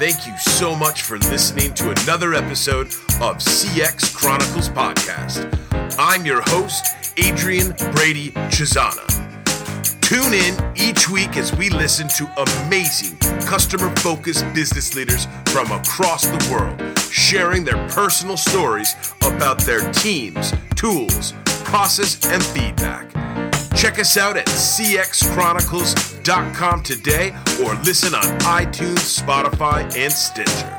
thank you so much for listening to another episode of CX Chronicles Podcast. I'm your host, Adrian Brady Cesana. Tune in each week as we listen to amazing customer focused business leaders from across the world sharing their personal stories about their teams, tools, process, and feedback. Check us out at cxchronicles.com today or listen on iTunes, Spotify, and Stitcher.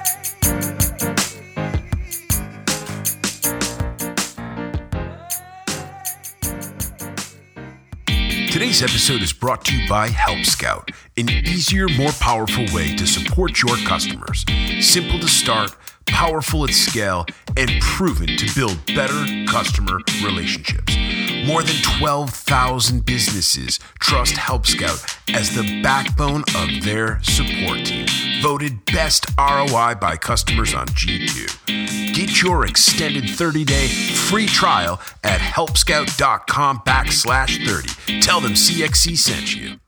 Today's episode is brought to you by Help Scout, an easier, more powerful way to support your customers. Simple to start, powerful at scale, and proven to build better customer relationships. More than 12,000 businesses trust Help Scout as the backbone of their support team. Voted best ROI by customers on G2. Get your extended 30-day free trial at helpscout.com backslash 30. Tell them CXC sent you.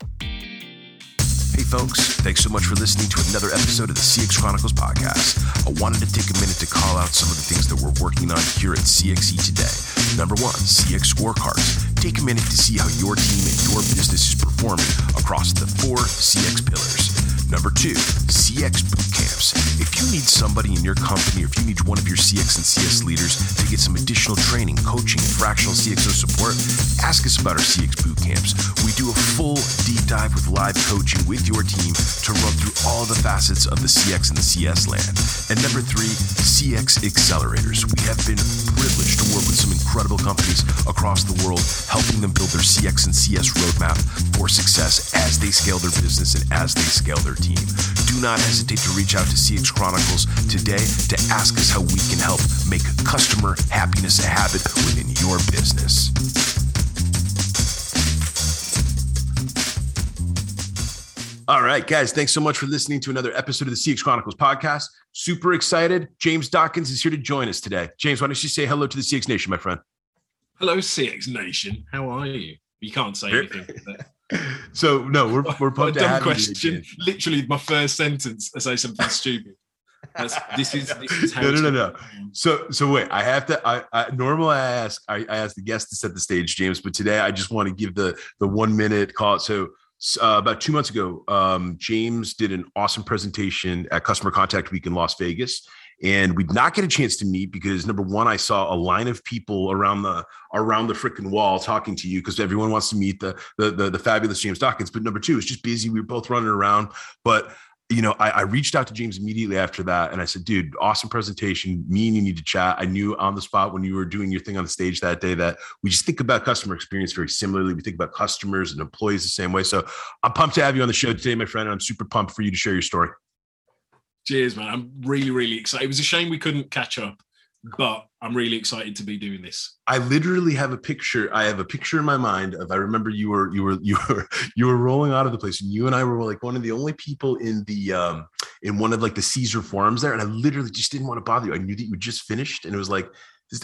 Hey, folks, thanks so much for listening to another episode of the CX Chronicles podcast. I wanted to take a minute to call out some of the things that we're working on here at CXC today. Number one, CX scorecards. Take a minute to see how your team and your business is performing across the four CX pillars. Number two, CX boot camps. If you need somebody in your company or if you need one of your CX and CS leaders to get some additional training, coaching, and fractional CXO support, ask us about our CX boot camps. We do a full deep dive with live coaching with your team to run through all the facets of the CX and the CS land. And number three, CX accelerators. We have been privileged to work with some incredible companies across the world, helping them build their CX and CS roadmap for success as they scale their business and as they scale their team. Do not hesitate to reach out to CX Chronicles today to ask us how we can help make customer happiness a habit within your business. All right, guys, thanks so much for listening to another episode of the CX Chronicles podcast. Super excited. James Dodkins is here to join us today. James, why don't you say hello to the CX Nation, my friend? Hello, CX Nation. How are you? You can't say anything. so no, we're we're pumped to have question. You Literally, my first sentence. I say something stupid. That's, this is this is how. No, no, no, no. So so wait, I have to. I, I normally I ask I, I ask the guest to set the stage, James, but today I just want to give the the one minute call. So uh, about two months ago, um, James did an awesome presentation at Customer Contact Week in Las Vegas, and we'd not get a chance to meet because number one, I saw a line of people around the around the freaking wall talking to you because everyone wants to meet the, the, the the fabulous James Dodkins. But number two, it's just busy. We were both running around, but you know, I, I, reached out to James immediately after that, and I said, "Dude, awesome presentation. Me and you need to chat." I knew on the spot when you were doing your thing on the stage that day that we just think about customer experience very similarly. We think about customers and employees the same way. So I'm pumped to have you on the show today, my friend. And I'm super pumped for you to share your story. Cheers, man. I'm really, really excited. It was a shame we couldn't catch up but I'm really excited to be doing this. I literally have a picture. I have a picture in my mind of I remember you were you were you were you were rolling out of the place, and you and I were like one of the only people in the um in one of like the Caesar forums there, and I literally just didn't want to bother you. I knew that you just finished, and it was like.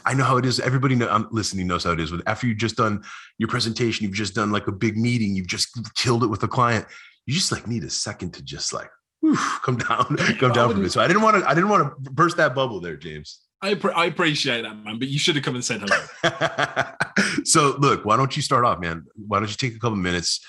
I know how it is. Everybody know, I'm listening knows how it is. With after you've just done your presentation, you've just done like a big meeting, you've just killed it with a client. You just like need a second to just like whew, come down, come down from it. So I didn't want to. I didn't want to burst that bubble there, James. I, I appreciate that, man. But you should have come and said hello. so, look, why don't you start off, man? Why don't you take a couple minutes,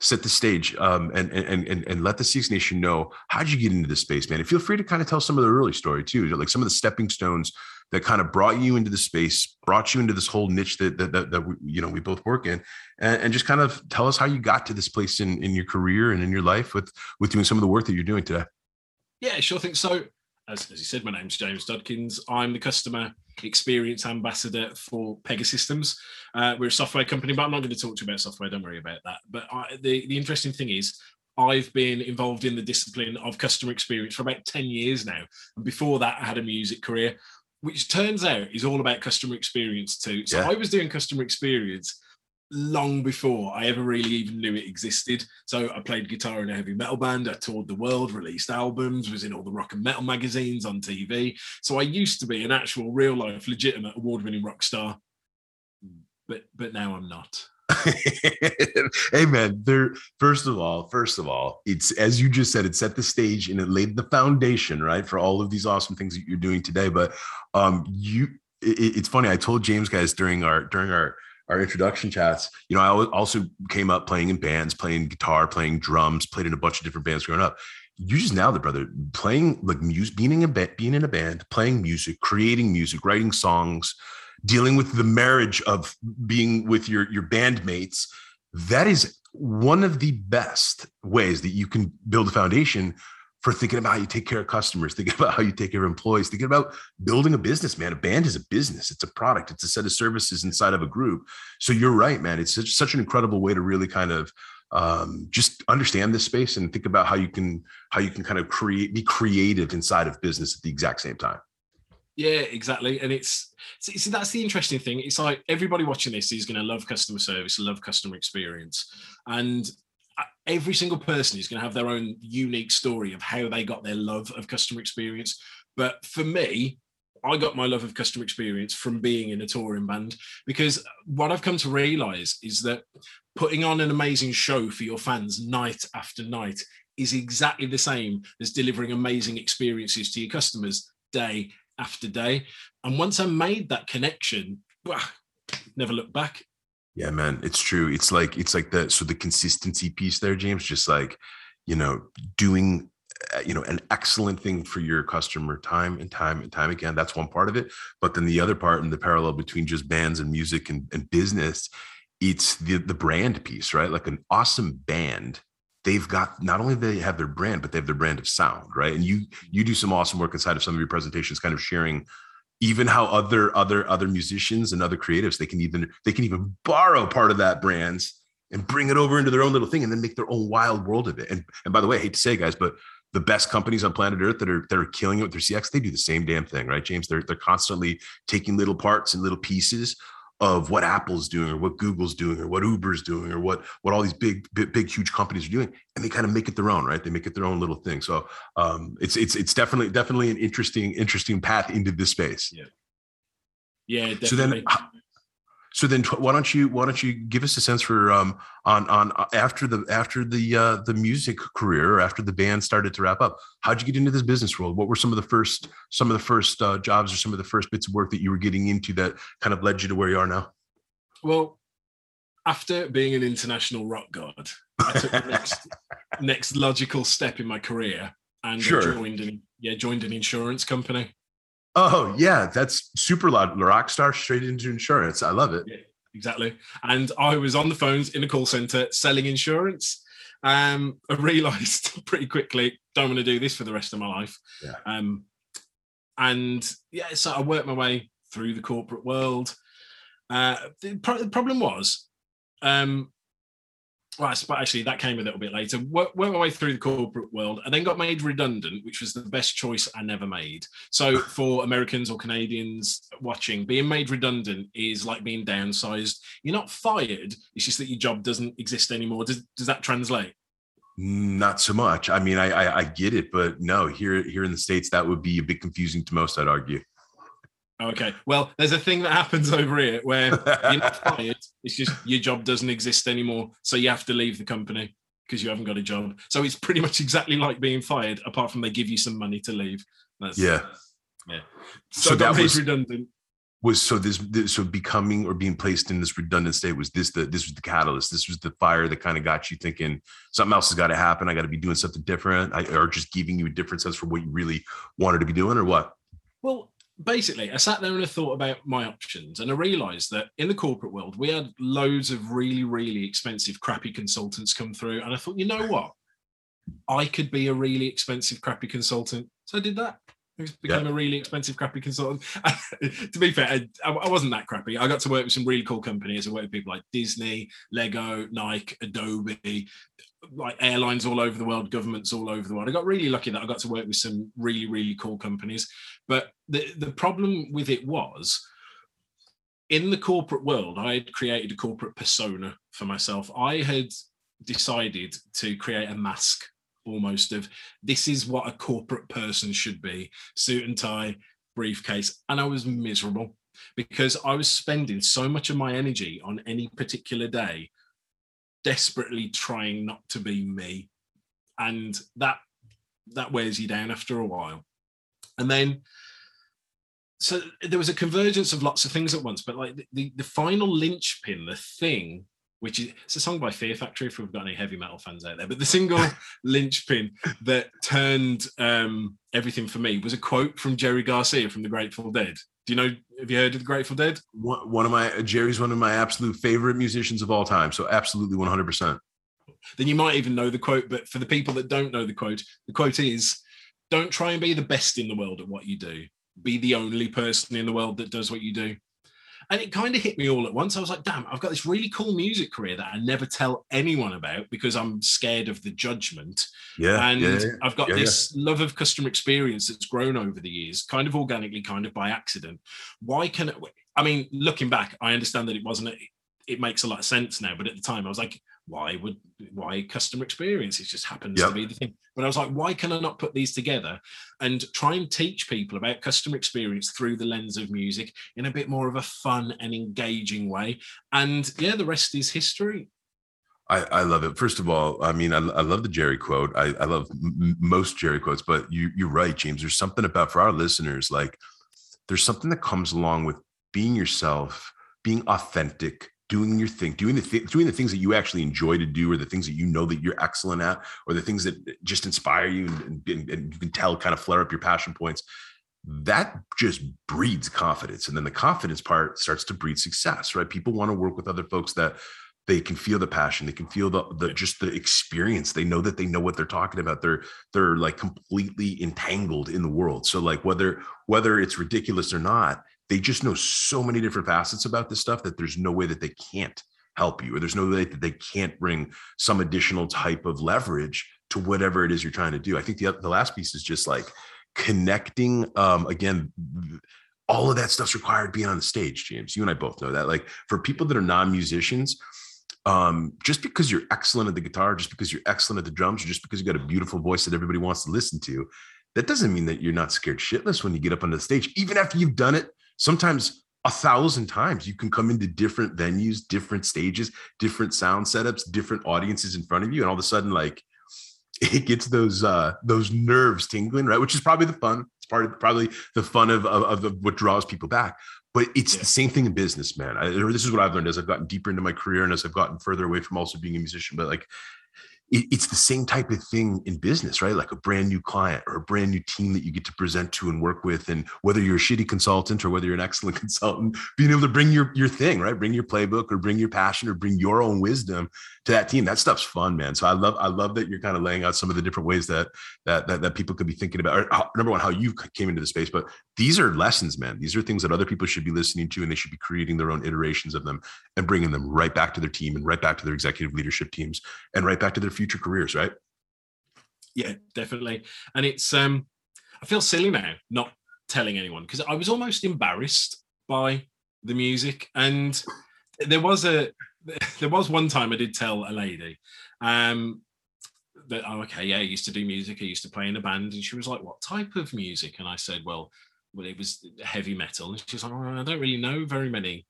set the stage, um, and and and and let the CX Nation know how'd you get into this space, man? And feel free to kind of tell some of the early story too, like some of the stepping stones that kind of brought you into the space, brought you into this whole niche that that that, that we, you know we both work in, and, and just kind of tell us how you got to this place in in your career and in your life with with doing some of the work that you're doing today. Yeah, sure thing. So as, as you said, my name's James Dodkins. I'm the customer experience ambassador for Pegasystems. Uh, we're a software company, but I'm not going to talk to you about software. Don't worry about that. But I, the, the interesting thing is, I've been involved in the discipline of customer experience for about 10 years now. And before that, I had a music career, which turns out is all about customer experience too. So yeah. I was doing customer experience long before I ever really even knew it existed. So I played guitar in a heavy metal band. I toured the world, released albums, was in all the rock and metal magazines on TV. So I used to be an actual, real life, legitimate, award winning rock star. But but now I'm not. hey man, there. First of all, first of all, it's as you just said, it set the stage and it laid the foundation, right, for all of these awesome things that you're doing today. But um, you, it, it's funny. I told James guys during our during our our introduction chats. You know, I also came up playing in bands, playing guitar, playing drums, played in a bunch of different bands growing up. You just now, the brother. Playing like music, being in a band, being in a band, playing music, creating music, writing songs, dealing with the marriage of being with your your bandmates. That is one of the best ways that you can build a foundation for thinking about how you take care of customers, thinking about how you take care of employees, thinking about building a business, man. A band is a business, it's a product, it's a set of services inside of a group. So you're right, man. It's such, such an incredible way to really kind of um, just understand this space and think about how you can how you can kind of create be creative inside of business at the exact same time. Yeah, exactly. And it's see, that's the interesting thing. It's like everybody watching this is going to love customer service, love customer experience, and every single person is going to have their own unique story of how they got their love of customer experience. But for me, I got my love of customer experience from being in a touring band because what I've come to realize is that putting on an amazing show for your fans night after night is exactly the same as delivering amazing experiences to your customers day after day. And once I made that connection, never looked back. Yeah, man, it's true. It's like it's like the so the consistency piece there, James. Just like you know, doing uh, you know an excellent thing for your customer time and time and time again. That's one part of it. But then the other part and the parallel between just bands and music and, and business, it's the the brand piece, right? Like an awesome band they've got not only they have their brand but they have their brand of sound right and you you do some awesome work inside of some of your presentations kind of sharing even how other other other musicians and other creatives they can even they can even borrow part of that brands and bring it over into their own little thing and then make their own wild world of it. And and by the way, I hate to say, guys, but the best companies on planet Earth that are that are killing it with their CX, they do the same damn thing, right, James? They're they're constantly taking little parts and little pieces of what Apple's doing or what Google's doing or what Uber's doing or what what all these big big, big huge companies are doing and they kind of make it their own right? They make it their own little thing. So um, it's it's it's definitely definitely an interesting interesting path into this space. Yeah. Yeah definitely. so then so then why don't you why don't you give us a sense for um on on uh, after the after the uh the music career after the band started to wrap up how'd you get into this business world? What were some of the first some of the first uh, jobs or some of the first bits of work that you were getting into that kind of led you to where you are now? Well after being an international rock god i took the next next logical step in my career and sure. joined an yeah joined an insurance company Oh yeah, that's super loud. Rock star straight into insurance. I love it. Yeah, exactly. And I was on the phones in a call center selling insurance. Um, I realized pretty quickly, don't want to do this for the rest of my life. Yeah. Um, and yeah, so I worked my way through the corporate world. Uh, the, pro- the problem was, um, well, actually, that came a little bit later. Worked my way through the corporate world and then got made redundant, which was the best choice I never made. So, for Americans or Canadians watching, being made redundant is like being downsized. You're not fired, it's just that your job doesn't exist anymore. Does, does that translate? Not so much. I mean, I, I, I get it, but no, here here in the states, that would be a bit confusing to most. I'd argue. Okay. Well, there's a thing that happens over here where you're not fired. It's just your job doesn't exist anymore. So you have to leave the company because you haven't got a job. So it's pretty much exactly like being fired, apart from they give you some money to leave. That's, yeah. Yeah. So, so that was redundant. Was so this, this so becoming or being placed in this redundant state was this the this was the catalyst. This was the fire that kind of got you thinking something else has got to happen. I got to be doing something different, I, or just giving you a different sense for what you really wanted to be doing, or what? Well, basically, I sat there and I thought about my options, and I realized that in the corporate world, we had loads of really, really expensive, crappy consultants come through. And I thought, you know what? I could be a really expensive, crappy consultant. So I did that. I became yeah. a really expensive, crappy consultant. to be fair, I, I, wasn't that crappy. I got to work with some really cool companies. I worked with people like Disney, Lego, Nike, Adobe, like airlines all over the world, governments all over the world. I got really lucky that I got to work with some really, really cool companies. But the, the problem with it was in the corporate world, I had created a corporate persona for myself. I had decided to create a mask almost of this is what a corporate person should be suit and tie, briefcase. And I was miserable. because I was spending so much of my energy on any particular day, desperately trying not to be me, and that that wears you down after a while. And then, so there was a convergence of lots of things at once, but like the, the, the final linchpin, the thing which is it's a song by Fear Factory if we've got any heavy metal fans out there. But the single linchpin that turned um, everything for me was a quote from Jerry Garcia from the Grateful Dead. Do you know? Have you heard of the Grateful Dead? One of my Jerry's one of my absolute favorite musicians of all time. So absolutely one hundred percent. Then you might even know the quote. But for the people that don't know the quote, the quote is, "Don't try and be the best in the world at what you do. Be the only person in the world that does what you do." And it kind of hit me all at once. I was like, damn, I've got this really cool music career that I never tell anyone about because I'm scared of the judgment. Yeah. And yeah, yeah. I've got Yeah, this love of customer experience that's grown over the years, kind of organically, kind of by accident. Why can it? I mean, looking back, I understand that it wasn't, it, it makes a lot of sense now. But at the time, I was like, why would, why customer experience? It just happens Yep. to be the thing. But I was like, why can I not put these together and try and teach people about customer experience through the lens of music in a bit more of a fun and engaging way? And yeah, the rest is history. I, I love it. First of all, I mean, I, I love the Jerry quote. I, I love m- most Jerry quotes, but you, you're right, James. There's something about for our listeners, like there's something that comes along with being yourself, being authentic, doing your thing, doing the th- doing the things that you actually enjoy to do, or the things that you know that you're excellent at, or the things that just inspire you and, and, and you can tell kind of flare up your passion points. That just breeds confidence, and then the confidence part starts to breed success, right? People want to work with other folks that they can feel the passion they can feel the, the just the experience they know that they know what they're talking about they're they're like completely entangled in the world so like whether whether it's ridiculous or not they just know so many different facets about this stuff that there's no way that they can't help you or there's no way that they can't bring some additional type of leverage to whatever it is you're trying to do i think the, the last piece is just like connecting um again all of that stuff's required being on the stage james you and i both know that like for people that are non-musicians um, just because you're excellent at the guitar, just because you're excellent at the drums, or just because you got a beautiful voice that everybody wants to listen to, that doesn't mean that you're not scared shitless when you get up on the stage. Even after you've done it, sometimes a thousand times, you can come into different venues, different stages, different sound setups, different audiences in front of you, and all of a sudden, like it gets those uh those nerves tingling, right? Which is probably the fun. It's part of probably the fun of of, of what draws people back. But it's Yeah. the same thing in business, man. I, this is what I've learned as I've gotten deeper into my career and as I've gotten further away from also being a musician. But like, it, it's the same type of thing in business, right? Like a brand new client or a brand new team that you get to present to and work with, and whether you're a shitty consultant or whether you're an excellent consultant, being able to bring your your thing, right? Bring your playbook or bring your passion or bring your own wisdom to that team. That stuff's fun, man. So I love I love that you're kind of laying out some of the different ways that that that, that people could be thinking about. Or number one, how you came into the space, but these are lessons, man. These are things that other people should be listening to, and they should be creating their own iterations of them and bringing them right back to their team and right back to their executive leadership teams and right back to their future careers, right? Yeah, definitely. And it's um I feel silly now not telling anyone because I was almost embarrassed by the music. And there was a there was one time I did tell a lady um that oh okay, yeah, I used to do music, I used to play in a band, and she was like, What type of music? And I said, Well, well, it was heavy metal. And she was like, oh, I don't really know very many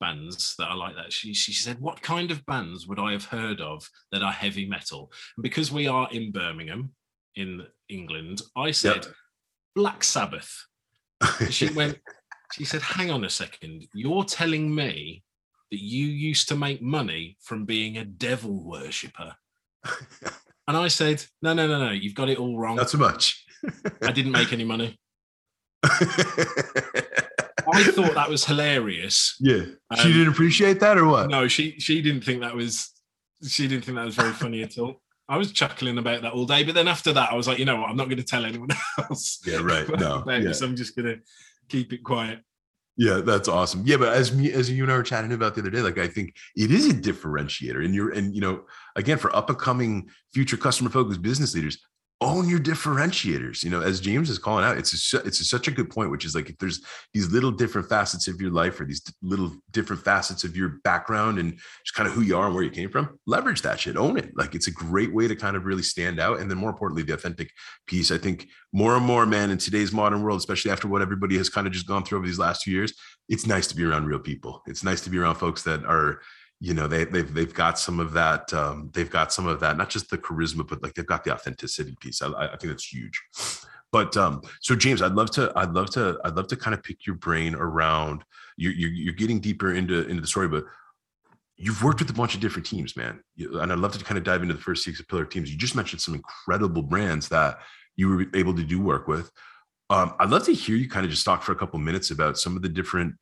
bands that are like that. She she said, What kind of bands would I have heard of that are heavy metal? And because we are in Birmingham, in England, I said Black Sabbath. She went, she said, Hang on a second, you're telling me that you used to make money from being a devil worshipper. And I said, No, no, no, no, you've got it all wrong. Not so much. I didn't make any money. I thought that was hilarious. yeah. she Um, didn't appreciate that or what? No, she she didn't think that was she didn't think that was very funny at all. I was chuckling about that all day, but then after that, I was like, you know what, I'm not going to tell anyone else. Yeah, right. No. yeah. I'm just going to keep it quiet. Yeah, that's awesome. Yeah, but as me as you and I were chatting about the other day, like I think it is a differentiator. And you're and you know, again, for up and coming future customer focused business leaders, own your differentiators you know as james is calling out it's a, it's a, such a good point which is like if there's these little different facets of your life or these little different facets of your background and just kind of who you are and where you came from leverage that shit own it. Like it's a great way to kind of really stand out. And then more importantly the authentic piece. I think more and more man in today's modern world especially after what everybody has kind of just gone through over these last few years it's nice to be around real people. It's nice to be around folks that are you know they they've they've got some of that um, they've got some of that not just the charisma but like they've got the authenticity piece. I, I think that's huge. But um so james i'd love to i'd love to i'd love to kind of pick your brain around you're you're, you're getting deeper into into the story but you've worked with a bunch of different teams man. And i'd love to kind of dive into the first CX pillar teams. You just mentioned some incredible brands that you were able to do work with. Um, i'd love to hear you kind of just talk for a couple minutes about some of the different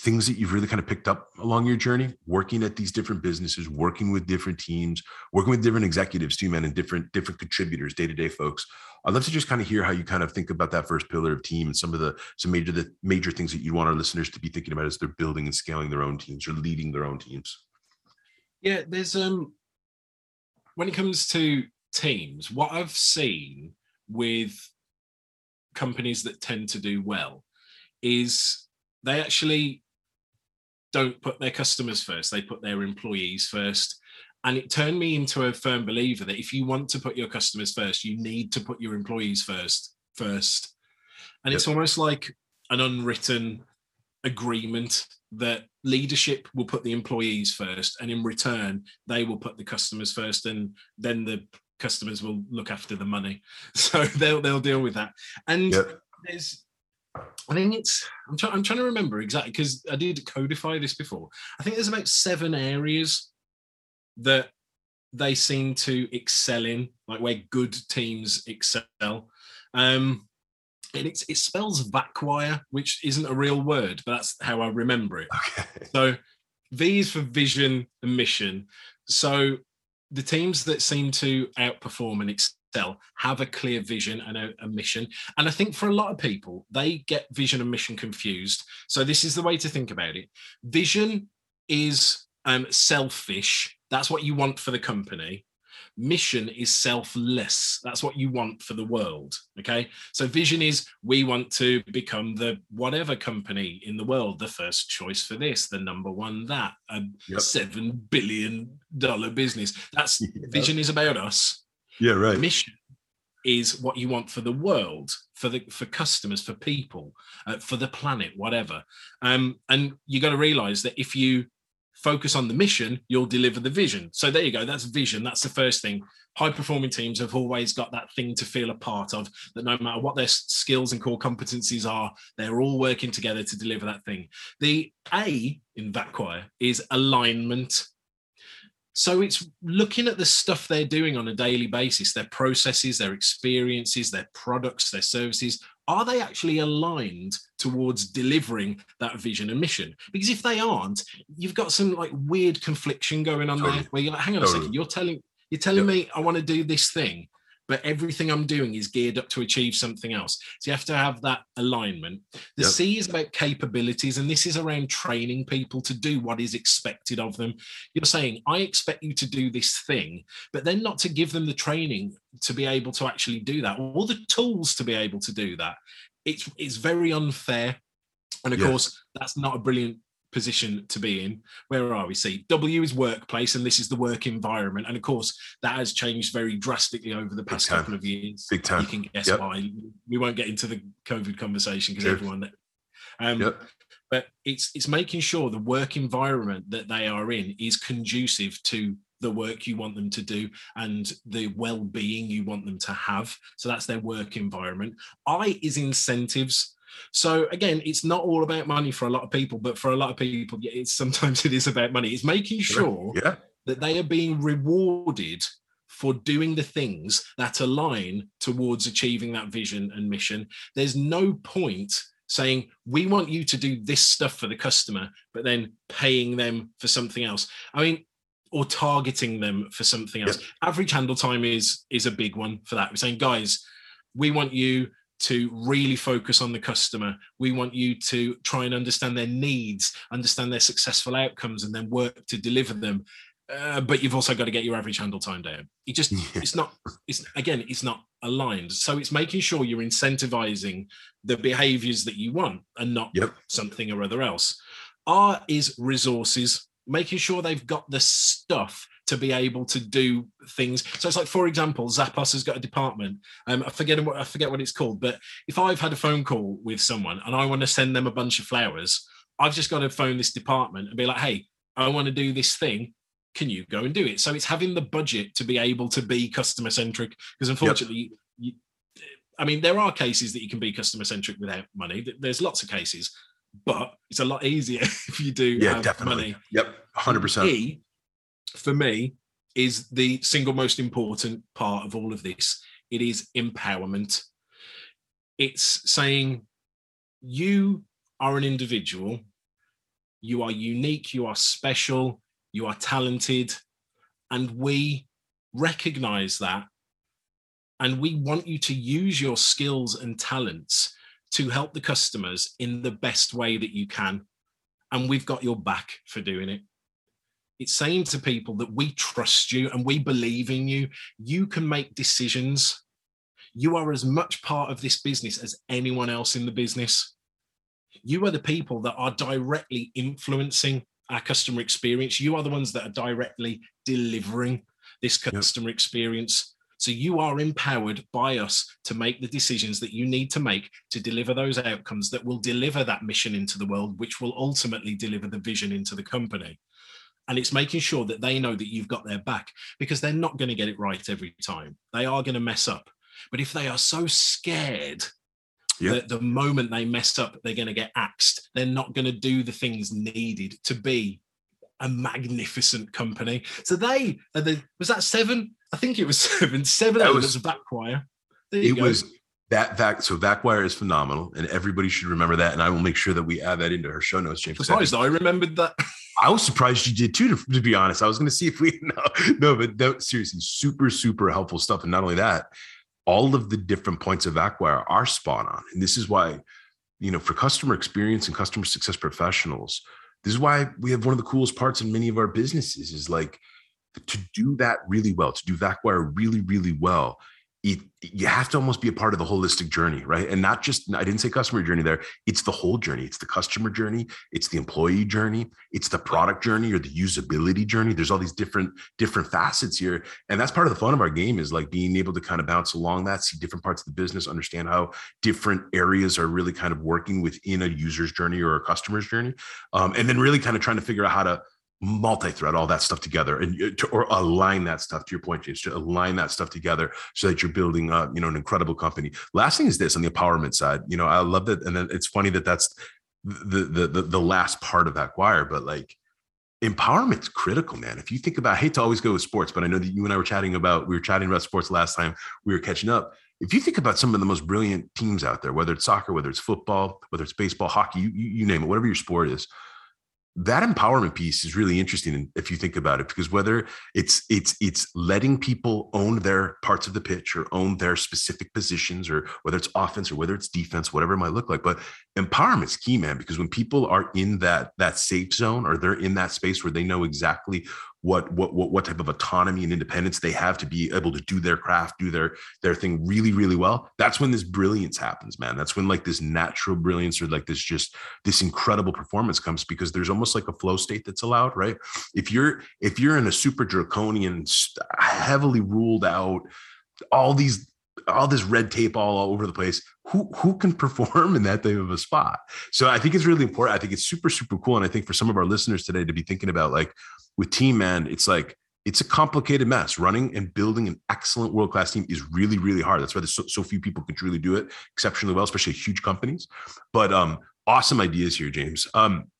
things that you've really kind of picked up along your journey working at these different businesses working with different teams working with different executives too man and different different contributors day-to-day folks. I'd love to just kind of hear how you kind of think about that first pillar of team and some of the some major the major things that you want our listeners to be thinking about as they're building and scaling their own teams or leading their own teams. Yeah there's um when it comes to teams what i've seen with companies that tend to do well is they actually don't put their customers first, they put their employees first. And it turned me into a firm believer that if you want to put your customers first, you need to put your employees first first. And yep. it's almost like an unwritten agreement that leadership will put the employees first and in return they will put the customers first and then the customers will look after the money so they'll they'll deal with that and yep. there's I think it's I'm, trying. I'm trying to remember exactly because I did codify this before. I think there's about seven areas that they seem to excel in, like where good teams excel. Um, and it's it spells vacwire, which isn't a real word, but that's how I remember it. Okay. So V is for vision and mission. So the teams that seem to outperform and excel have a clear vision and a, a, mission. And I think for a lot of people, they get vision and mission confused. So this is the way to think about it. Vision is um, selfish. That's what you want for the company. Mission is selfless. That's what you want for the world. Okay. So vision is we want to become the whatever company in the world, the first choice for this, the number one that, a yep. seven billion dollar business. That's vision is about us yeah, right. Mission is what you want for the world, for the for customers, for people, uh, for the planet, whatever. Um, and you got to realize that if you focus on the mission, you'll deliver the vision. So there you go. That's vision. That's the first thing. High performing teams have always got that thing to feel a part of, that no matter what their skills and core competencies are, they're all working together to deliver that thing. The A in vacwire is alignment. So it's looking at the stuff they're doing on a daily basis, their processes, their experiences, their products, their services. Are they actually aligned towards delivering that vision and mission? Because if they aren't, you've got some like weird confliction going on totally. there where you're like, hang on totally. a second, you're telling you're telling yep. me I want to do this thing, but everything I'm doing is geared up to achieve something else. So you have to have that alignment. The yep. C is about capabilities, and this is around training people to do what is expected of them. You're saying, I expect you to do this thing, but then not to give them the training to be able to actually do that or the tools to be able to do that. It's it's very unfair. And of yes. course, that's not a brilliant position to be in. Where are we? See, W is workplace, and this is the work environment. And of course, that has changed very drastically over the past couple of years. Big time. You can guess yep. why. We won't get into the COVID conversation because everyone. Um, yep. But it's it's making sure the work environment that they are in is conducive to the work you want them to do and the well-being you want them to have so that's their work environment i is incentives so again, it's not all about money for a lot of people, but for a lot of people, it's sometimes it is about money. It's making sure yeah. that they are being rewarded for doing the things that align towards achieving that vision and mission. There's no point saying we want you to do this stuff for the customer, but then paying them for something else. I mean, or targeting them for something else. Average handle time is is a big one for that. We're saying, guys, we want you to really focus on the customer. We want you to try and understand their needs, understand their successful outcomes, and then work to deliver them. uh, but you've also got to get your average handle time down. It just it's not it's again it's not aligned. So it's making sure you're incentivizing the behaviors that you want and not Yep. something or other else. R is resources, making sure they've got the stuff to be able to do things. So it's like, for example, Zappos has got a department. Um, I forget what I forget what it's called, but if I've had a phone call with someone and I want to send them a bunch of flowers, I've just got to phone this department and be like, hey, I want to do this thing. Can you go and do it? So it's having the budget to be able to be customer centric. Because unfortunately, you, I mean, there are cases that you can be customer centric without money. There's lots of cases, but it's a lot easier if you do Yeah, have definitely. money. Yep. 100%. E, for me, is the single most important part of all of this. It is empowerment. It's saying you are an individual, you are unique, you are special, you are talented, and we recognize that. And we want you to use your skills and talents to help the customers in the best way that you can. And we've got your back for doing it. It's saying to people that we trust you and we believe in you. You can make decisions. You are as much part of this business as anyone else in the business. You are the people that are directly influencing our customer experience. You are the ones that are directly delivering this customer experience. So you are empowered by us to make the decisions that you need to make to deliver those outcomes that will deliver that mission into the world, which will ultimately deliver the vision into the company. And it's making sure that they know that you've got their back because they're not going to get it right every time. They are going to mess up. But if they are so scared Yep. that the moment they mess up, they're going to get axed, they're not going to do the things needed to be a magnificent company. So they are the was that seven? I think it was seven. Seven That was- of back wire. There you it go. was that vac so vacwire is phenomenal and everybody should remember that and i will make sure that we add that into our show notes James. I surprised I remembered that. I was surprised you did too, to, to be honest. I was going to see if we no, no, but that, seriously, super, super helpful stuff. And not only that, all of the different points of Acquire are spot on. And this is why, you know, for customer experience and customer success professionals, this is why we have one of the coolest parts in many of our businesses is like to do that really well, to do Vacwire really, really well. You have to almost be a part of the holistic journey, right? And not just, I didn't say customer journey there. It's the whole journey. It's the customer journey. It's the employee journey. It's the product journey or the usability journey. There's all these different, different facets here. And that's part of the fun of our game is like being able to kind of bounce along that, see different parts of the business, understand how different areas are really kind of working within a user's journey or a customer's journey. Um, and then really kind of trying to figure out how to multi-thread all that stuff together and to, or align that stuff to your point James, to align that stuff together so that you're building uh, you know an incredible company. Last thing is this on the empowerment side you know i love that and then it's funny that that's the the the, the last part of that choir but like empowerment's critical man. If you think about I hate to always go with sports but i know that you and i were chatting about we were chatting about sports last time we were catching up. If you think about some of the most brilliant teams out there whether it's soccer whether it's football whether it's baseball hockey you, you name it whatever your sport is that empowerment piece is really interesting if you think about it because whether it's it's it's letting people own their parts of the pitch or own their specific positions or whether it's offense or whether it's defense whatever it might look like but empowerment's key man because when people are in that that safe zone or they're in that space where they know exactly what what what, what type of autonomy and independence they have to be able to do their craft do their their thing really really well. That's when this brilliance happens man. That's when like this natural brilliance or like this just this incredible performance comes because there's almost like a flow state that's allowed right? If you're if you're in a super draconian heavily ruled out all these all this red tape all over the place who who can perform in that type of a spot? So i think it's really important. I think it's super super cool. And i think for some of our listeners today to be thinking about like with team man it's like it's a complicated mess. Running and building an excellent world class team is really really hard. That's why there's so, so few people can truly do it exceptionally well especially huge companies. But um awesome ideas here james. Um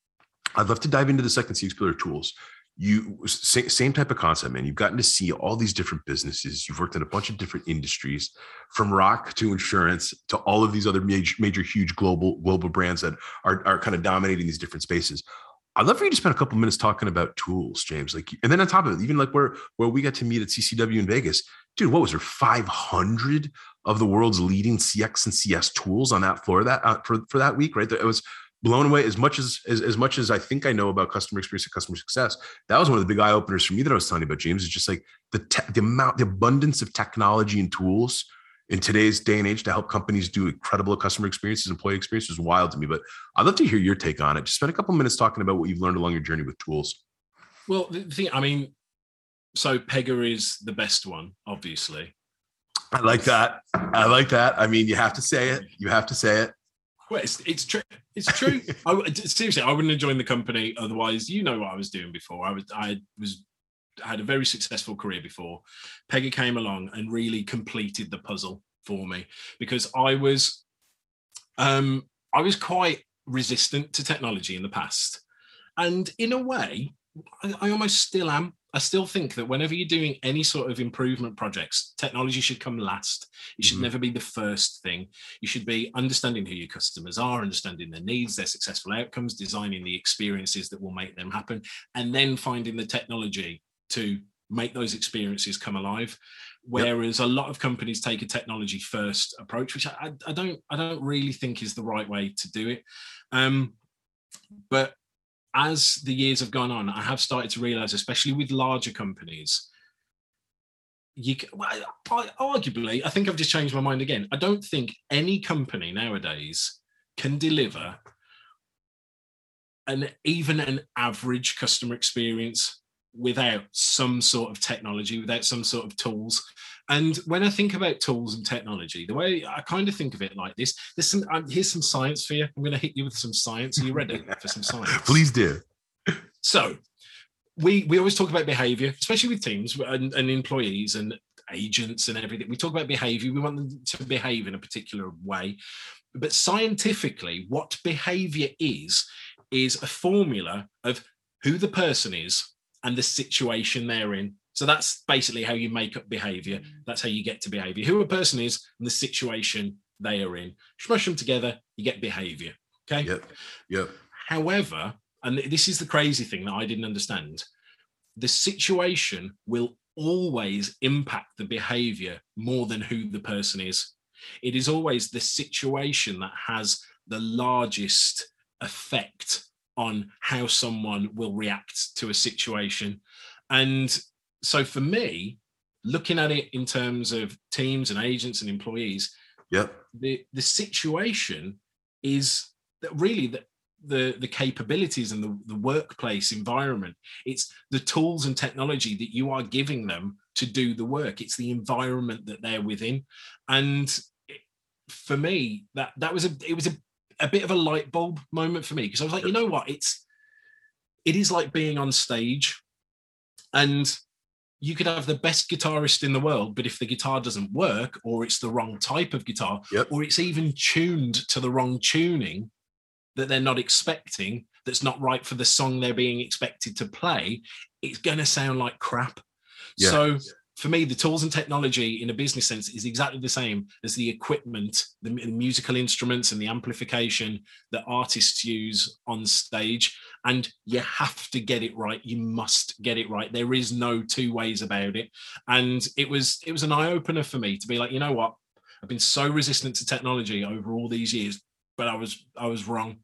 i'd love to dive into the second CX pillar tools you sa- same type of concept man. You've gotten to see all these different businesses. You've worked in a bunch of different industries from rock to insurance to all of these other major, major huge global global brands that are, are kind of dominating these different spaces. I'd love for you to spend a couple minutes talking about tools james like and then on top of it even like where where we got to meet at ccw in vegas dude what was there 500 of the world's leading cx and cs tools on that floor that uh, for, for that week right? There it was blown away as much as, as as much as I think I know about customer experience and customer success. That was one of the big eye openers for me that I was telling you about, James. Is just like the te- the amount, the abundance of technology and tools in today's day and age to help companies do incredible customer experiences, employee experiences is wild to me. But I'd love to hear your take on it. Just spend a couple minutes talking about what you've learned along your journey with tools. Well, the thing, I mean, so Pega is the best one, obviously. I like that. I like that. I mean, you have to say it. You have to say it. Well, it's, it's true. It's true. I, seriously, I wouldn't have joined the company otherwise. You know what I was doing before. I was, I was, had a very successful career before. Pega came along and really completed the puzzle for me because I was, um, I was quite resistant to technology in the past, and in a way, I, I almost still am. I still think that whenever you're doing any sort of improvement projects, technology should come last. It should mm-hmm. never be the first thing. You should be understanding who your customers are, understanding their needs, their successful outcomes, designing the experiences that will make them happen, and then finding the technology to make those experiences come alive. Whereas yep. a lot of companies take a technology first approach, which I, I, don't I don't really think is the right way to do it. Um, but as the years have gone on, I have started to realize, especially with larger companies, you can, well, I, arguably, I think I've just changed my mind again. I don't think any company nowadays can deliver an even an average customer experience without some sort of technology, without some sort of tools. And when I think about tools and technology, the way I kind of think of it like this, there's some um, here's some science for you. I'm going to hit you with some science. Are you ready for some science? Please do. So, we we always talk about behavior, especially with teams and, and employees and agents and everything. We talk about behavior. We want them to behave in a particular way. But scientifically, what behavior is is a formula of who the person is and the situation they're in so that's basically how you make up behavior. Mm. That's how you get to behavior. Who a person is and the situation they are in. Smush them together, you get behavior. Okay. Yep. Yep. However, and this is the crazy thing that I didn't understand, the situation will always impact the behavior more than who the person is. It is always the situation that has the largest effect on how someone will react to a situation. And so for me, looking at it in terms of teams and agents and employees, yeah, the the situation is that really the the, the capabilities and the, the workplace environment. It's the tools and technology that you are giving them to do the work. It's the environment that they're within. And for me, that that was a it was a, a bit of a light bulb moment for me because I was like, you know what, it's it is like being on stage and you could have the best guitarist in the world, but if the guitar doesn't work, or it's the wrong type of guitar, yep. or it's even tuned to the wrong tuning that they're not expecting, that's not right for the song they're being expected to play, it's going to sound like crap. Yeah. So for me, the tools and technology in a business sense is exactly the same as the equipment, the musical instruments, and the amplification that artists use on stage. And you have to get it right. You must get it right. There is no two ways about it. And it was it was an eye opener for me to be like, you know what? I've been so resistant to technology over all these years, but I was I was wrong.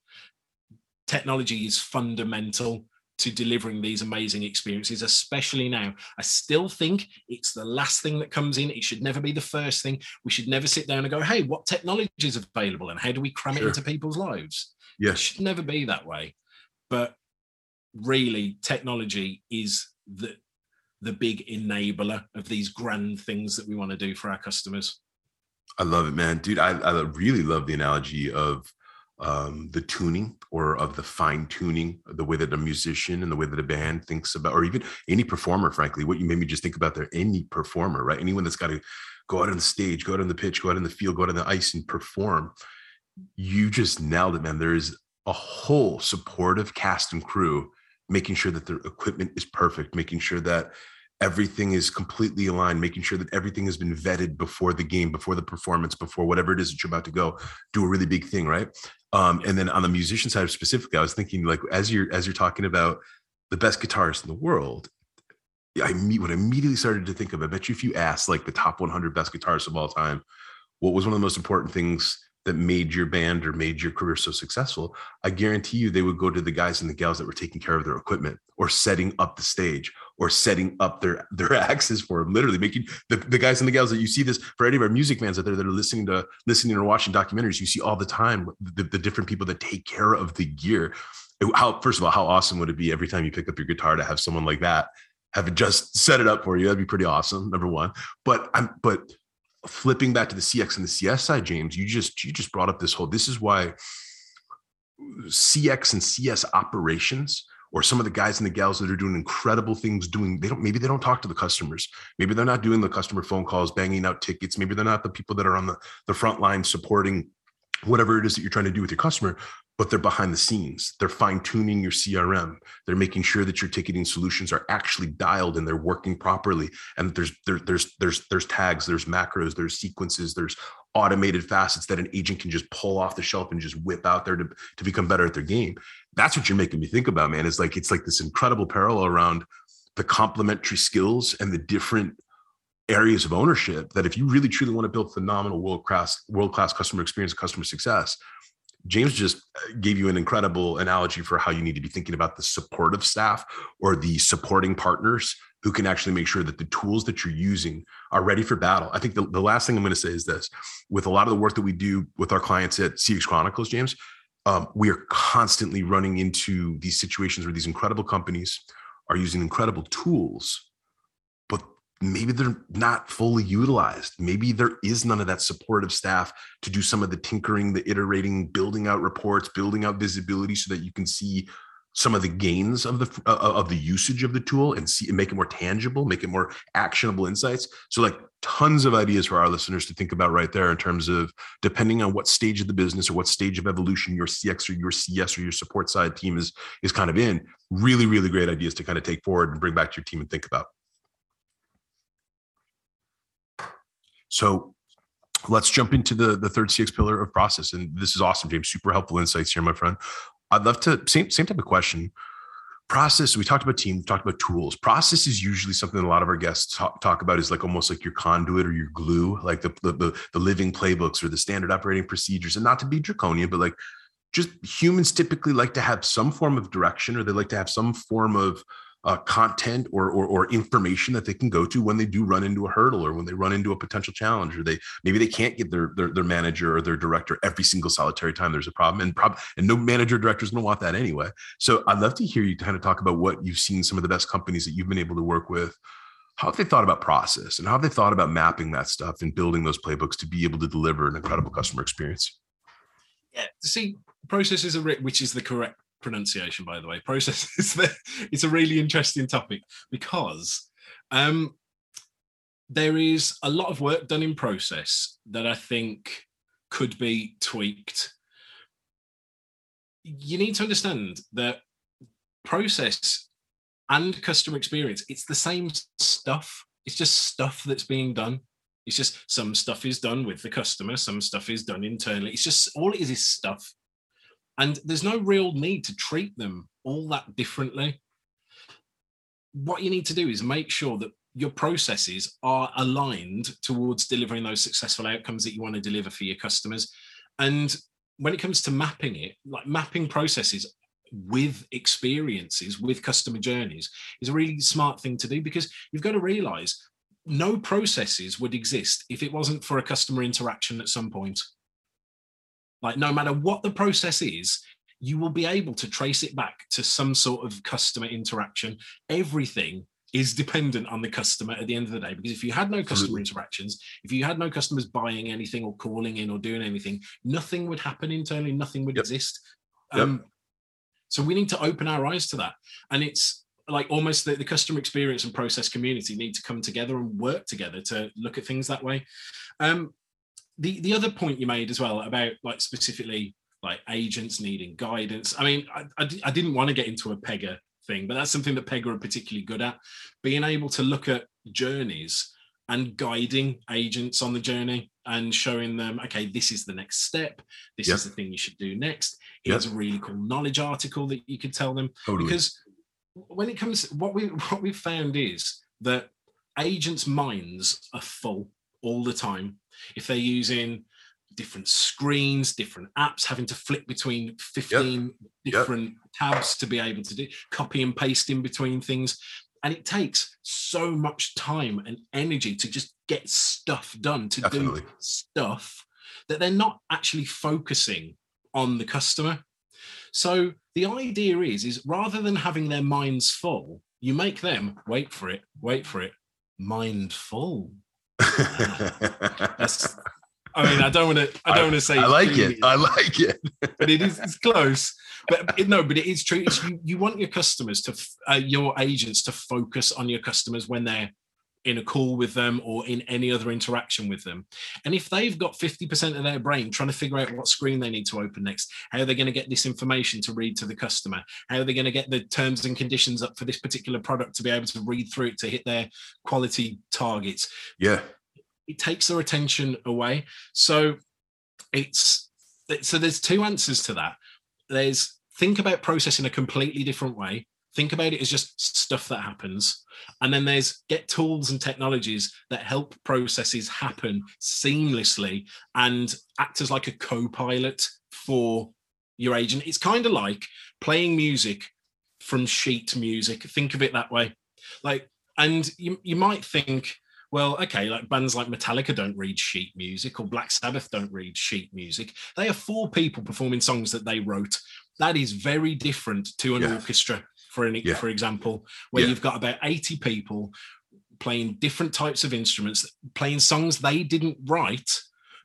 Technology is fundamental to delivering these amazing experiences, especially now. I still think it's the last thing that comes in. It should never be the first thing. We should never sit down and go, hey, what technology is available and how do we cram sure. it into people's lives? Yes. It should never be that way. But really, technology is the the big enabler of these grand things that we want to do for our customers. I love it, man. Dude, I, I really love the analogy of um, the tuning or of the fine tuning, the way that a musician and the way that a band thinks about, or even any performer, frankly, what you made me just think about there, any performer, right? Anyone that's got to go out on the stage, go out on the pitch, go out on the field, go out on the ice and perform. You just nailed it, man. There is a whole supportive cast and crew making sure that their equipment is perfect, making sure that everything is completely aligned, making sure that everything has been vetted before the game, before the performance, before whatever it is that you're about to go do a really big thing, right? Um, and then on the musician side specifically, I was thinking like as you're as you're talking about the best guitarists in the world, I meet what I immediately started to think of. I bet you if you asked like the top 100 best guitarists of all time, what was one of the most important things that made your band or made your career so successful, I guarantee you they would go to the guys and the gals that were taking care of their equipment or setting up the stage or setting up their their axes for them, literally making the, the guys and the gals that you see this for any of our music fans out there that are listening to listening or watching documentaries, you see all the time the, the different people that take care of the gear. How first of all, how awesome would it be every time you pick up your guitar to have someone like that have it just set it up for you? That'd be pretty awesome. Number one, but I'm but flipping back to the CX and the CS side, James, you just you just brought up this whole. This is why CX and CS operations, or some of the guys and the gals that are doing incredible things, doing they don't maybe they don't talk to the customers. Maybe they're not doing the customer phone calls, banging out tickets. Maybe they're not the people that are on the the front line supporting whatever it is that you're trying to do with your customer but they're behind the scenes. They're fine tuning your CRM. They're making sure that your ticketing solutions are actually dialed and they're working properly. And there's there, there's there's there's tags, there's macros, there's sequences, there's automated facets that an agent can just pull off the shelf and just whip out there to, to become better at their game. That's what you're making me think about, man. It's like it's like this incredible parallel around the complementary skills and the different areas of ownership that if you really truly want to build phenomenal world class world class customer experience customer success James just uh, gave you an incredible analogy for how you need to be thinking about the supportive staff or the supporting partners who can actually make sure that the tools that you're using are ready for battle. I think the, the last thing I'm going to say is this with a lot of the work that we do with our clients at CX Chronicles, James, um, we are constantly running into these situations where these incredible companies are using incredible tools maybe they're not fully utilized. Maybe there is none of that supportive staff to do some of the tinkering, the iterating, building out reports, building out visibility so that you can see some of the gains of the uh, of the usage of the tool and see and make it more tangible, make it more actionable insights. So like tons of ideas for our listeners to think about right there in terms of depending on what stage of the business or what stage of evolution your CX or your CS or your support side team is is kind of in. Really, really great ideas to kind of take forward and bring back to your team and think about. So let's jump into the, the third CX pillar of process. And this is awesome, James. Super helpful insights here, my friend. I'd love to same same type of question. Process. We talked about team. We talked about tools. Process is usually something a lot of our guests talk, talk about. Is like almost like your conduit or your glue, like the, the the the living playbooks or the standard operating procedures. And not to be draconian, but like just humans typically like to have some form of direction, or they like to have some form of uh, content or, or, or information that they can go to when they do run into a hurdle or when they run into a potential challenge or they maybe they can't get their their, their manager or their director every single solitary time there's a problem and prob- and no manager director is going to want that anyway. So i'd love to hear you kind of talk about what you've seen some of the best companies that you've been able to work with how have they thought about process and how have they thought about mapping that stuff and building those playbooks to be able to deliver an incredible customer experience? Yeah see processes are which is the correct pronunciation, by the way. Processes. it's a really interesting topic because um, there is a lot of work done in process that I think could be tweaked. You need to understand that process and customer experience, it's the same stuff. It's just stuff that's being done. It's just some stuff is done with the customer, some stuff is done internally. It's just all it is is stuff. And there's no real need to treat them all that differently. What you need to do is make sure that your processes are aligned towards delivering those successful outcomes that you want to deliver for your customers. And when it comes to mapping it, like mapping processes with experiences, with customer journeys, is a really smart thing to do because you've got to realize no processes would exist if it wasn't for a customer interaction at some point. Like, no matter what the process is, you will be able to trace it back to some sort of customer interaction. Everything is dependent on the customer at the end of the day. Because if you had no customer interactions, if you had no customers buying anything or calling in or doing anything, nothing would happen internally, nothing would yep. exist. Yep. Um, so we need to open our eyes to that. And it's like almost the, the customer experience and process community need to come together and work together to look at things that way. Um, the the other point you made as well about like specifically like agents needing guidance. I mean, I, I, I didn't want to get into a Pega thing, but that's something that Pega are particularly good at, being able to look at journeys and guiding agents on the journey and showing them, okay, this is the next step. This yep. is the thing you should do next. Here's yep. a really cool knowledge article that you could tell them. Totally. Because when it comes, what we what we've found is that agents' minds are full all the time. If they're using different screens, different apps, having to flip between 15 yep. different yep. tabs to be able to do copy and paste in between things. And it takes so much time and energy to just get stuff done, to Definitely. do stuff that they're not actually focusing on the customer. So the idea is, is rather than having their minds full, you make them wait for it, wait for it, mindful. That's I mean, I don't want to. I don't want to say. I like it. I like it. but it is. It's close. But it, no, but it is true. It's, you, you want your customers to, uh, your agents to focus on your customers when they're in a call with them or in any other interaction with them. And if they've got 50% of their brain trying to figure out what screen they need to open next, how are they're going to get this information to read to the customer, how are they're going to get the terms and conditions up for this particular product to be able to read through it to hit their quality targets. Yeah it takes their attention away. So it's so there's two answers to that. There's think about process in a completely different way. Think about it as just stuff that happens. And then there's get tools and technologies that help processes happen seamlessly and act as like a co-pilot for your agent. It's kind of like playing music from sheet music. Think of it that way. Like, and you, you might think, well, okay, like bands like Metallica don't read sheet music or Black Sabbath don't read sheet music. They are four people performing songs that they wrote. That is very different to an yeah. orchestra, for an, yeah. for example, where yeah. you've got about 80 people playing different types of instruments, playing songs they didn't write,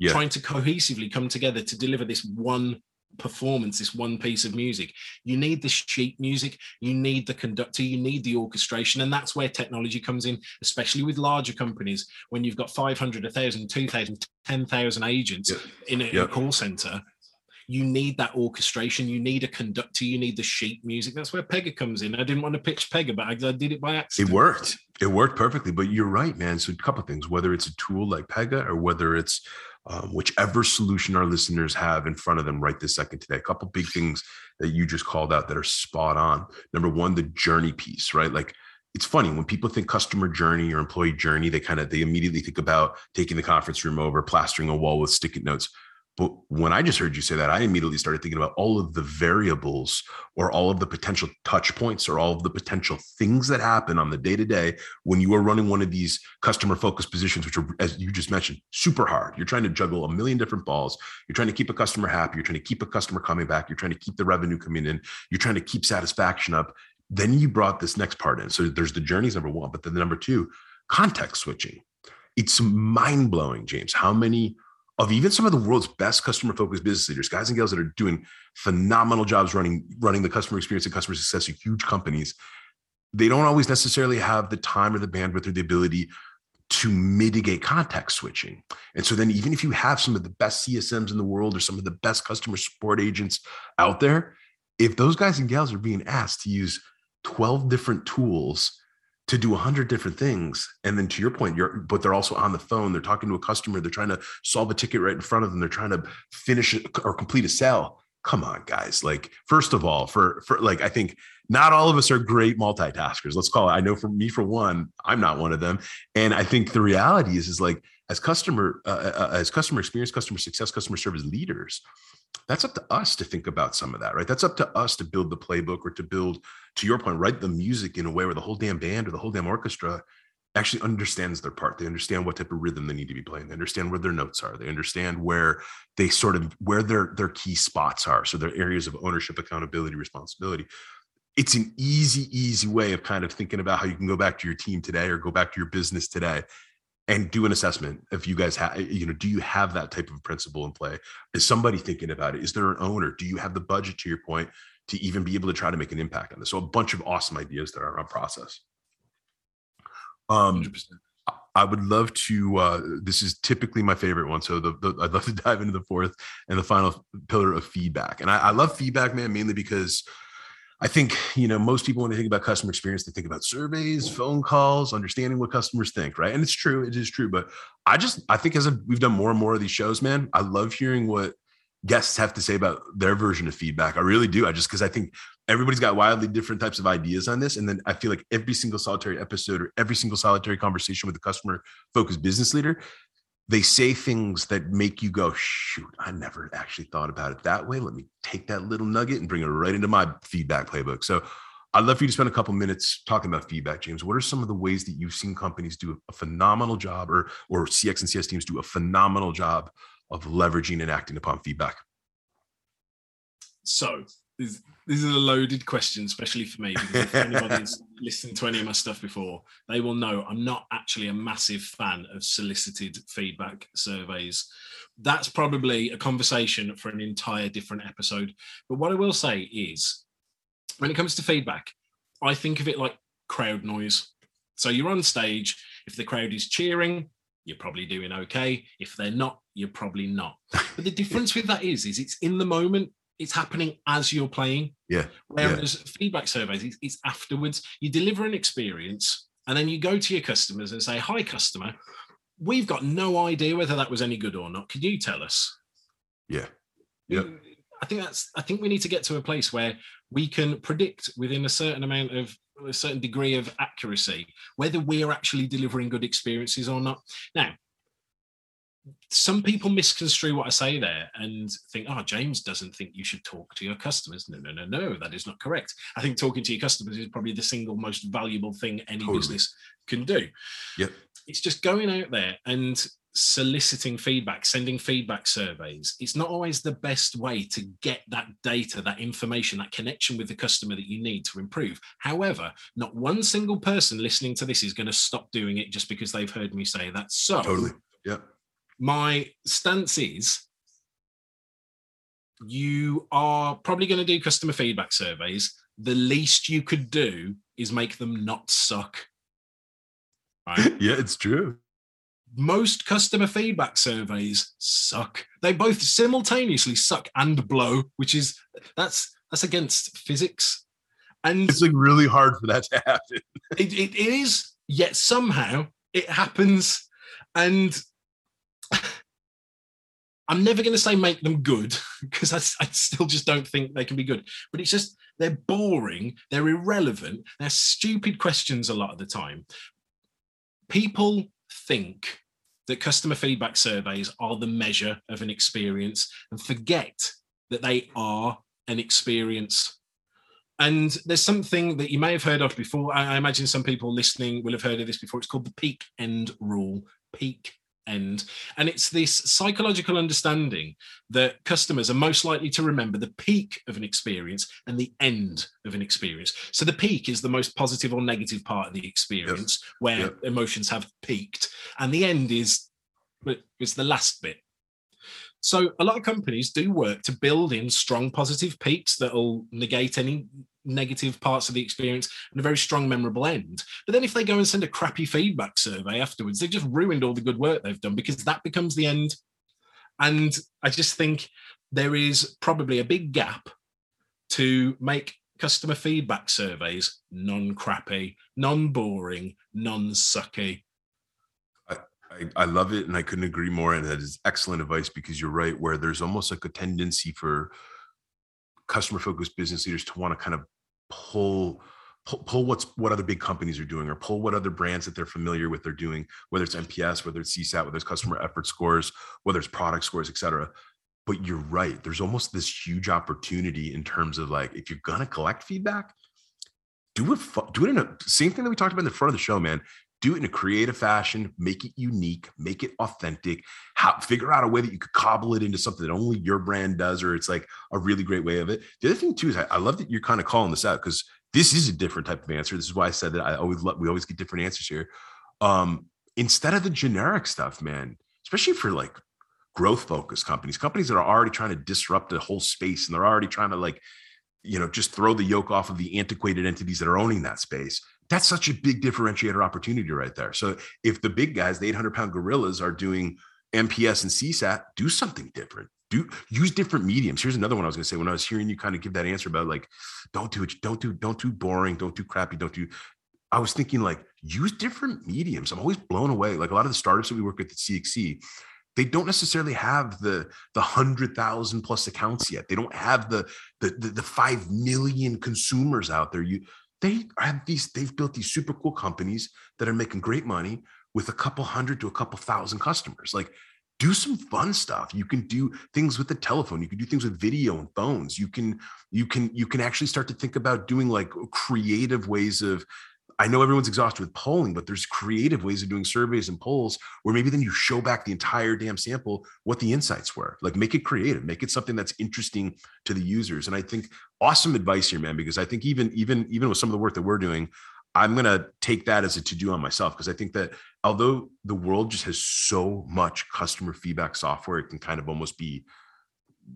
trying to cohesively come together to deliver this one performance, this one piece of music. You need the sheet music, you need the conductor, you need the orchestration. And that's where technology comes in, especially with larger companies. When you've got 500, 1,000, 2,000, 10,000 agents in, a, in a call center, you need that orchestration. You need a conductor. You need the sheet music. That's where Pega comes in. I didn't want to pitch Pega, but I, I did it by accident. It worked. It worked perfectly. But you're right, man. So a couple of things. Whether it's a tool like Pega or whether it's um, whichever solution our listeners have in front of them right this second today. A couple big things that you just called out that are spot on. Number one, the journey piece, right? Like it's funny when people think customer journey or employee journey, they kind of they immediately think about taking the conference room over, plastering a wall with sticky notes. But when I just heard you say that, I immediately started thinking about all of the variables or all of the potential touch points or all of the potential things that happen on the day to day when you are running one of these customer focused positions, which are, as you just mentioned, super hard. You're trying to juggle a million different balls. You're trying to keep a customer happy. You're trying to keep a customer coming back. You're trying to keep the revenue coming in. You're trying to keep satisfaction up. Then you brought this next part in. So there's the journeys, number one, but then the number two, context switching. It's mind blowing, James, how many of even some of the world's best customer focused business leaders, guys and gals that are doing phenomenal jobs running running the customer experience and customer success of huge companies, they don't always necessarily have the time or the bandwidth or the ability to mitigate context switching. And so then even if you have some of the best CSMs in the world or some of the best customer support agents out there, if those guys and gals are being asked to use 12 different tools to do a hundred different things. And then to your point, you're but they're also on the phone. They're talking to a customer. They're trying to solve a ticket right in front of them. They're trying to finish or complete a sale. Come on, guys. Like, first of all, for for like, I think not all of us are great multitaskers. Let's call it. I know for me, for one, I'm not one of them. And I think the reality is, is like as customer, uh, uh, uh as customer experience, customer success, customer service leaders, that's up to us to think about some of that, right? That's up to us to build the playbook or to build, to your point, write the music in a way where the whole damn band or the whole damn orchestra actually understands their part. They understand what type of rhythm they need to be playing. They understand where their notes are. They understand where they sort of where their their key spots are. So their areas of ownership, accountability, responsibility. It's an easy, easy way of kind of thinking about how you can go back to your team today or go back to your business today and do an assessment if you guys have you know do you have that type of principle in play is somebody thinking about it is there an owner do you have the budget to your point to even be able to try to make an impact on this so a bunch of awesome ideas that are on process um 100%. I would love to. Uh, this is typically my favorite one. So the, the, I'd love to dive into the fourth and the final pillar of feedback. And I, I love feedback, man, mainly because I think, you know, most people, when they think about customer experience, they think about surveys, phone calls, understanding what customers think, right? And it's true, it is true. But I just, I think as a, we've done more and more of these shows, man, I love hearing what guests have to say about their version of feedback. I really do. I just, because I think everybody's got wildly different types of ideas on this. And then I feel like every single solitary episode or every single solitary conversation with a customer focused business leader, they say things that make you go, shoot, I never actually thought about it that way. Let me take that little nugget and bring it right into my feedback playbook. So I'd love for you to spend a couple minutes talking about feedback, James. What are some of the ways that you've seen companies do a phenomenal job or or CX and CS teams do a phenomenal job of leveraging and acting upon feedback? So this, this is a loaded question, especially for me, because if anybody's listened to any of my stuff before, they will know I'm not actually a massive fan of solicited feedback surveys. That's probably a conversation for an entire different episode. But what I will say is when it comes to feedback, I think of it like crowd noise. So you're on stage. If the crowd is cheering, you're probably doing okay. If they're not, you're probably not. But the difference with that is, is it's in the moment. It's happening as you're playing. Yeah. Whereas yeah. feedback surveys, it's, it's afterwards. You deliver an experience, and then you go to your customers and say, "Hi, customer, we've got no idea whether that was any good or not. Could you tell us?" Yeah. Yeah. I think that's I think we need to get to a place where we can predict within a certain amount of a certain degree of accuracy whether we're actually delivering good experiences or not. Now, some people misconstrue what I say there and think, oh, James doesn't think you should talk to your customers. No, no, no, no, that is not correct. I think talking to your customers is probably the single most valuable thing any totally. business can do. Yep. It's just going out there and soliciting feedback, sending feedback surveys, it's not always the best way to get that data, that information, that connection with the customer that you need to improve. However, not one single person listening to this is going to stop doing it just because they've heard me say that. So, totally. Yeah. My stance is you are probably going to do customer feedback surveys. The least you could do is make them not suck. Right? yeah, it's true most customer feedback surveys suck. They both simultaneously suck and blow, which is that's that's against physics. And it's like really hard for that to happen. it, it is, yet somehow it happens. And I'm never going to say make them good because I, I, still just don't think they can be good. But it's just they're boring, they're irrelevant, they're stupid questions a lot of the time. People think that customer feedback surveys are the measure of an experience and forget that they are an experience. And there's something that you may have heard of before. I imagine some people listening will have heard of this before. It's called the peak end rule. Peak end. And it's this psychological understanding that customers are most likely to remember the peak of an experience and the end of an experience. So the peak is the most positive or negative part of the experience yep. where yep. emotions have peaked. And the end is is the last bit. So a lot of companies do work to build in strong positive peaks that'll negate any negative parts of the experience and a very strong memorable end. But then if they go and send a crappy feedback survey afterwards, they've just ruined all the good work they've done because that becomes the end. And I just think there is probably a big gap to make customer feedback surveys non-crappy, non-boring, non-sucky, I, I, love it and I couldn't agree more. And that is excellent advice because you're right, where there's almost like a tendency for customer focused business leaders to want to kind of pull, pull what's what other big companies are doing or pull what other brands that they're familiar with are doing, whether it's NPS whether it's CSAT, whether it's customer effort scores, whether it's product scores, et cetera. But you're right. There's almost this huge opportunity in terms of like, if you're gonna collect feedback, do it do it in a same thing that we talked about in the front of the show, man do it in a creative fashion, make it unique, make it authentic, how, figure out a way that you could cobble it into something that only your brand does, or it's like a really great way of it. The other thing too is I, I love that you're kind of calling this out because this is a different type of answer. This is why I said that I always we always get different answers here. Um, instead of the generic stuff, man, especially for like growth focused companies, companies that are already trying to disrupt the whole space and they're already trying to like, you know, just throw the yoke off of the antiquated entities that are owning that space that's such a big differentiator opportunity right there. So if the big guys, the 800 pound gorillas are doing NPS and CSAT, do something different. Do use different mediums. Here's another one I was going to say when I was hearing you kind of give that answer about like, don't do it, don't do, don't do boring, don't do crappy, don't do. I was thinking like use different mediums. I'm always blown away. Like a lot of the startups that we work with at CXC, they don't necessarily have the the hundred thousand plus accounts yet. They don't have the, the the the five million consumers out there. You they have these they've built these super cool companies that are making great money with a couple hundred to a couple thousand customers. Like do some fun stuff you can do things with the telephone you can do things with video and phones you can you can you can actually start to think about doing like creative ways of I know everyone's exhausted with polling, but there's creative ways of doing surveys and polls where maybe then you show back the entire damn sample what the insights were. Like make it creative, make it something that's interesting to the users. And I think awesome advice here, man, because I think even even even with some of the work that we're doing, I'm to take that as a to do on myself because I think that although the world just has so much customer feedback software, it can kind of almost be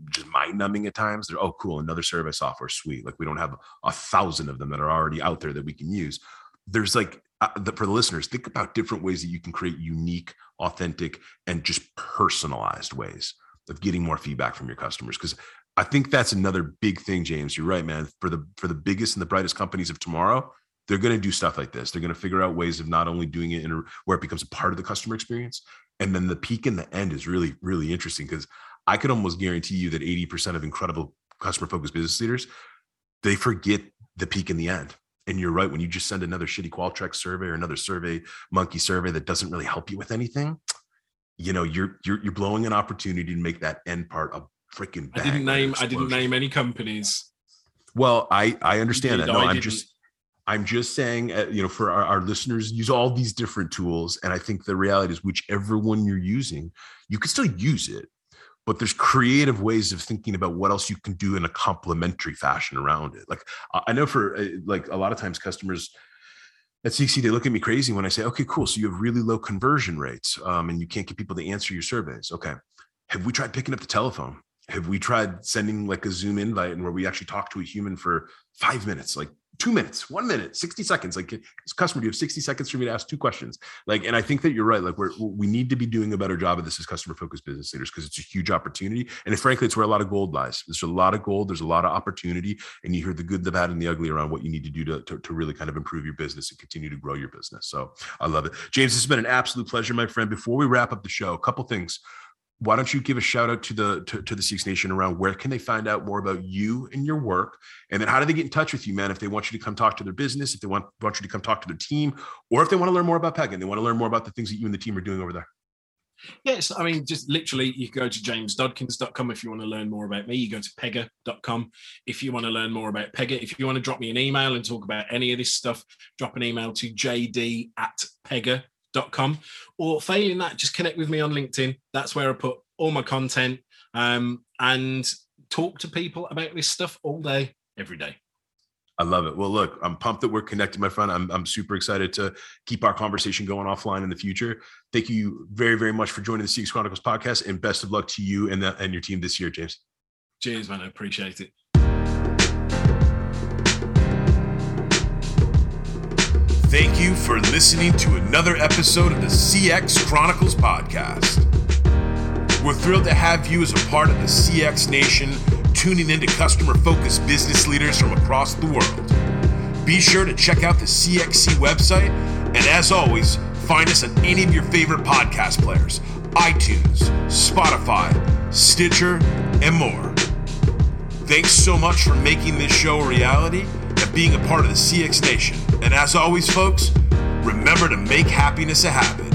just mind numbing at times. They're, oh, cool, another survey software suite. Like we don't have a thousand of them that are already out there that we can use. There's like, uh, the, for the listeners, think about different ways that you can create unique, authentic, and just personalized ways of getting more feedback from your customers. Because I think that's another big thing, James. You're right, man. For the for the biggest and the brightest companies of tomorrow, they're going to do stuff like this. They're going to figure out ways of not only doing it in a, where it becomes a part of the customer experience, and then the peak and the end is really really interesting because I could almost guarantee you that 80% of incredible customer focused business leaders they forget the peak and the end. And you're right when you just send another shitty Qualtrics survey or another survey monkey survey that doesn't really help you with anything, you know you're you're you're blowing an opportunity to make that end part a freaking. I didn't name I didn't name any companies. Well, I I understand that. No, I I'm just I'm just saying, uh, you know, for our, our, listeners, use all these different tools. And I think the reality is, whichever one you're using, you can still use it, but there's creative ways of thinking about what else you can do in a complementary fashion around it. Like I know for uh, like a lot of times customers at CXC they look at me crazy when I say, okay, cool. So you have really low conversion rates um, and you can't get people to answer your surveys. Okay. Have we tried picking up the telephone? Have we tried sending like a Zoom invite and where we actually talk to a human for five minutes? Like two minutes, one minute, 60 seconds. Like customer, Do you have 60 seconds for me to ask two questions. Like, and I think that you're right. Like we're, we need to be doing a better job of this as customer focused business leaders because it's a huge opportunity. And frankly, it's where a lot of gold lies. There's a lot of gold. There's a lot of opportunity. And you hear the good, the bad, and the ugly around what you need to do to, to, to really kind of improve your business and continue to grow your business. So I love it. James, this has been an absolute pleasure, my friend. Before we wrap up the show, a couple things why don't you give a shout out to the to, to the CX Nation around where can they find out more about you and your work, and then how do they get in touch with you, man? If they want you to come talk to their business, if they want want you to come talk to their team, or if they want to learn more about Pega and they want to learn more about the things that you and the team are doing over there. Yes, I mean, just literally, you go to jamesdodkins.com if you want to learn more about me. You go to pega.com if you want to learn more about Pega. If you want to drop me an email and talk about any of this stuff, drop an email to jd at pega com or failing that just connect with me on linkedin that's where i put all my content um, and talk to people about this stuff all day every day I love it. Well, look, I'm pumped that we're connected, my friend. I'm, I'm super excited to keep our conversation going offline in the future. Thank you very, very much for joining the CX Chronicles podcast and best of luck to you and, the, and your team this year, James. Cheers, man. I appreciate it. Thank you for listening to another episode of the CX Chronicles podcast. We're thrilled to have you as a part of the CX Nation, tuning into customer focused business leaders from across the world. Be sure to check out the CXC website, and as always, find us on any of your favorite podcast players iTunes, Spotify, Stitcher, and more. Thanks so much for making this show a reality being a part of the CX Nation. And as always, folks, remember to make happiness a habit.